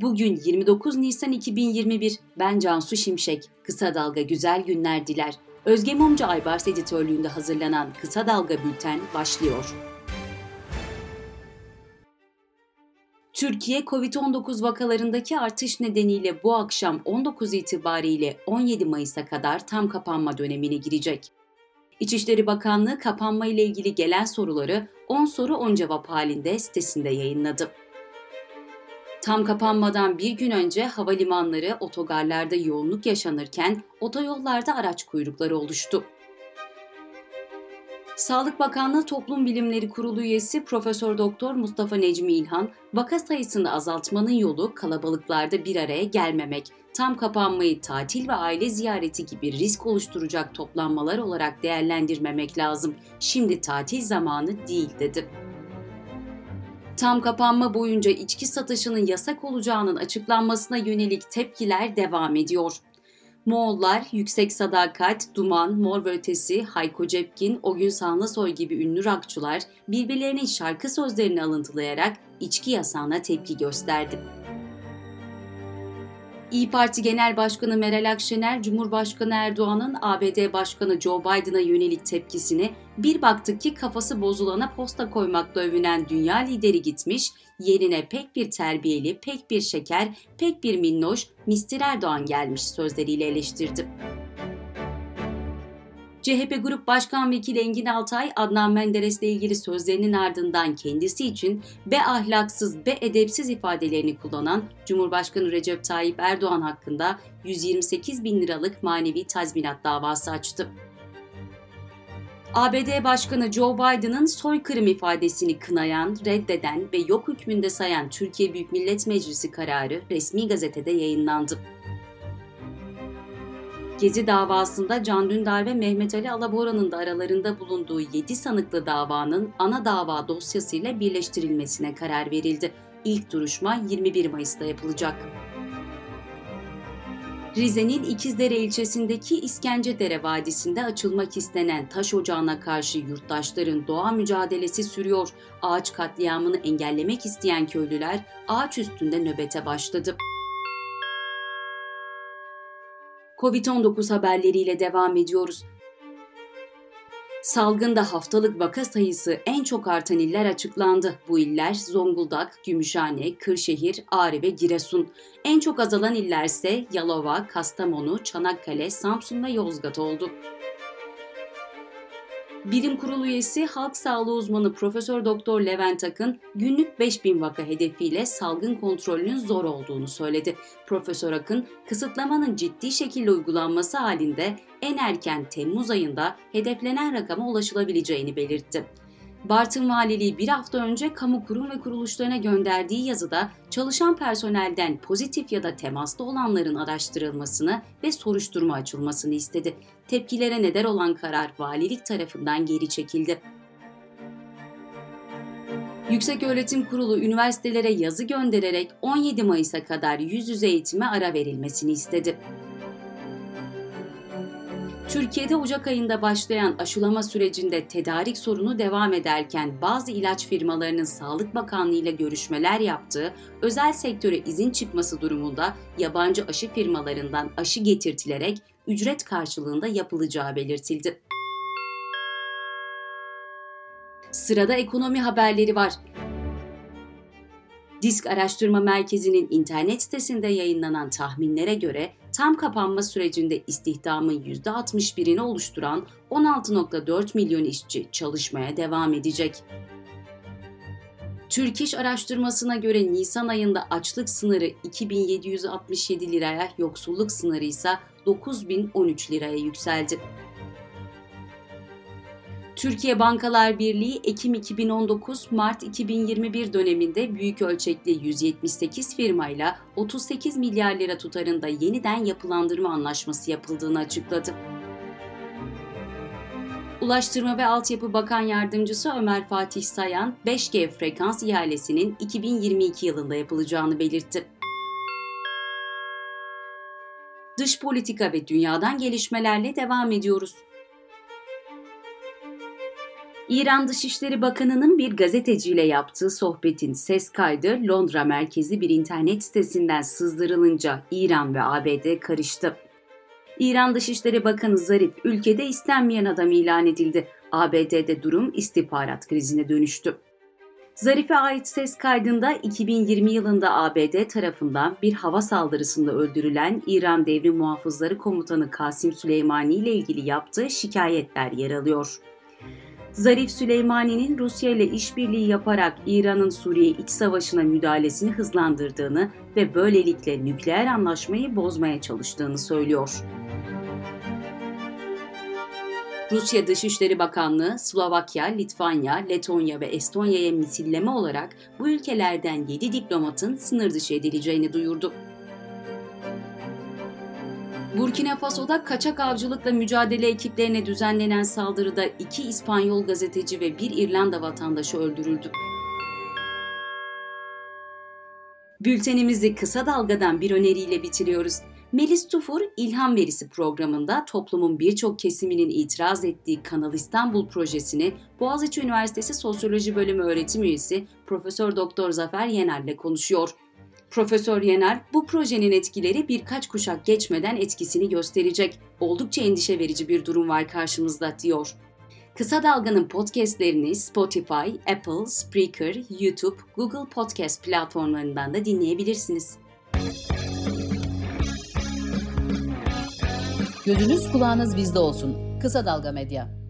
Bugün 29 Nisan 2021. Ben Cansu Şimşek. Kısa Dalga güzel günler diler. Özge Mumcu Aybars editörlüğünde hazırlanan Kısa Dalga Bülten başlıyor. Türkiye COVID-19 vakalarındaki artış nedeniyle bu akşam 19 itibariyle 17 Mayıs'a kadar tam kapanma dönemine girecek. İçişleri Bakanlığı kapanma ile ilgili gelen soruları 10 soru 10 cevap halinde sitesinde yayınladı. Tam kapanmadan bir gün önce havalimanları otogarlarda yoğunluk yaşanırken otoyollarda araç kuyrukları oluştu. Sağlık Bakanlığı Toplum Bilimleri Kurulu üyesi Profesör Doktor Mustafa Necmi İlhan, vaka sayısını azaltmanın yolu kalabalıklarda bir araya gelmemek, tam kapanmayı tatil ve aile ziyareti gibi risk oluşturacak toplanmalar olarak değerlendirmemek lazım. Şimdi tatil zamanı değil dedi. Tam kapanma boyunca içki satışının yasak olacağının açıklanmasına yönelik tepkiler devam ediyor. Moğollar, Yüksek Sadakat, Duman, Mor ve Ötesi, Hayko Cepkin, O Gün Sağnasoy gibi ünlü rockçular birbirlerinin şarkı sözlerini alıntılayarak içki yasağına tepki gösterdi. İyi Parti Genel Başkanı Meral Akşener, Cumhurbaşkanı Erdoğan'ın ABD Başkanı Joe Biden'a yönelik tepkisini bir baktık ki kafası bozulana posta koymakla övünen dünya lideri gitmiş, yerine pek bir terbiyeli, pek bir şeker, pek bir minnoş Mr. Erdoğan gelmiş sözleriyle eleştirdi. CHP Grup Başkan Vekili Engin Altay, Adnan Menderes'le ilgili sözlerinin ardından kendisi için be ahlaksız, be edepsiz ifadelerini kullanan Cumhurbaşkanı Recep Tayyip Erdoğan hakkında 128 bin liralık manevi tazminat davası açtı. ABD Başkanı Joe Biden'ın soykırım ifadesini kınayan, reddeden ve yok hükmünde sayan Türkiye Büyük Millet Meclisi kararı resmi gazetede yayınlandı. Gezi davasında Can Dündar ve Mehmet Ali Alabora'nın da aralarında bulunduğu 7 sanıklı davanın ana dava dosyasıyla birleştirilmesine karar verildi. İlk duruşma 21 Mayıs'ta yapılacak. Rize'nin İkizdere ilçesindeki İskencedere Vadisi'nde açılmak istenen taş ocağına karşı yurttaşların doğa mücadelesi sürüyor. Ağaç katliamını engellemek isteyen köylüler ağaç üstünde nöbete başladı. Covid-19 haberleriyle devam ediyoruz. Salgında haftalık vaka sayısı en çok artan iller açıklandı. Bu iller Zonguldak, Gümüşhane, Kırşehir, Ağrı ve Giresun. En çok azalan iller ise Yalova, Kastamonu, Çanakkale, Samsun ve Yozgat oldu. Bilim Kurulu üyesi halk sağlığı uzmanı Profesör Doktor Levent Akın günlük 5000 vaka hedefiyle salgın kontrolünün zor olduğunu söyledi. Profesör Akın, kısıtlamanın ciddi şekilde uygulanması halinde en erken Temmuz ayında hedeflenen rakama ulaşılabileceğini belirtti. Bartın Valiliği bir hafta önce kamu kurum ve kuruluşlarına gönderdiği yazıda çalışan personelden pozitif ya da temasta olanların araştırılmasını ve soruşturma açılmasını istedi. Tepkilere neden olan karar valilik tarafından geri çekildi. Yükseköğretim Kurulu üniversitelere yazı göndererek 17 Mayıs'a kadar yüz yüze eğitime ara verilmesini istedi. Türkiye'de Ocak ayında başlayan aşılama sürecinde tedarik sorunu devam ederken bazı ilaç firmalarının Sağlık Bakanlığı ile görüşmeler yaptığı özel sektöre izin çıkması durumunda yabancı aşı firmalarından aşı getirtilerek ücret karşılığında yapılacağı belirtildi. Sırada ekonomi haberleri var. Disk Araştırma Merkezi'nin internet sitesinde yayınlanan tahminlere göre tam kapanma sürecinde istihdamın %61'ini oluşturan 16.4 milyon işçi çalışmaya devam edecek. Türk İş araştırmasına göre Nisan ayında açlık sınırı 2767 liraya, yoksulluk sınırı ise 9013 liraya yükseldi. Türkiye Bankalar Birliği Ekim 2019 Mart 2021 döneminde büyük ölçekli 178 firmayla 38 milyar lira tutarında yeniden yapılandırma anlaşması yapıldığını açıkladı. Ulaştırma ve Altyapı Bakan Yardımcısı Ömer Fatih Sayan, 5G frekans ihalesinin 2022 yılında yapılacağını belirtti. Dış politika ve dünyadan gelişmelerle devam ediyoruz. İran Dışişleri Bakanı'nın bir gazeteciyle yaptığı sohbetin ses kaydı Londra merkezi bir internet sitesinden sızdırılınca İran ve ABD karıştı. İran Dışişleri Bakanı Zarif ülkede istenmeyen adam ilan edildi. ABD'de durum istihbarat krizine dönüştü. Zarif'e ait ses kaydında 2020 yılında ABD tarafından bir hava saldırısında öldürülen İran Devrim Muhafızları Komutanı Kasim Süleymani ile ilgili yaptığı şikayetler yer alıyor. Zarif Süleymani'nin Rusya ile işbirliği yaparak İran'ın Suriye iç savaşına müdahalesini hızlandırdığını ve böylelikle nükleer anlaşmayı bozmaya çalıştığını söylüyor. Rusya Dışişleri Bakanlığı Slovakya, Litvanya, Letonya ve Estonya'ya misilleme olarak bu ülkelerden 7 diplomatın sınır dışı edileceğini duyurdu. Burkina Faso'da kaçak avcılıkla mücadele ekiplerine düzenlenen saldırıda iki İspanyol gazeteci ve bir İrlanda vatandaşı öldürüldü. Bültenimizi kısa dalgadan bir öneriyle bitiriyoruz. Melis Tufur, İlham Verisi programında toplumun birçok kesiminin itiraz ettiği Kanal İstanbul projesini Boğaziçi Üniversitesi Sosyoloji Bölümü öğretim üyesi Profesör Doktor Zafer Yener'le konuşuyor. Profesör Yener, bu projenin etkileri birkaç kuşak geçmeden etkisini gösterecek. Oldukça endişe verici bir durum var karşımızda diyor. Kısa Dalga'nın podcastlerini Spotify, Apple, Spreaker, YouTube, Google Podcast platformlarından da dinleyebilirsiniz. Gözünüz kulağınız bizde olsun. Kısa Dalga Medya.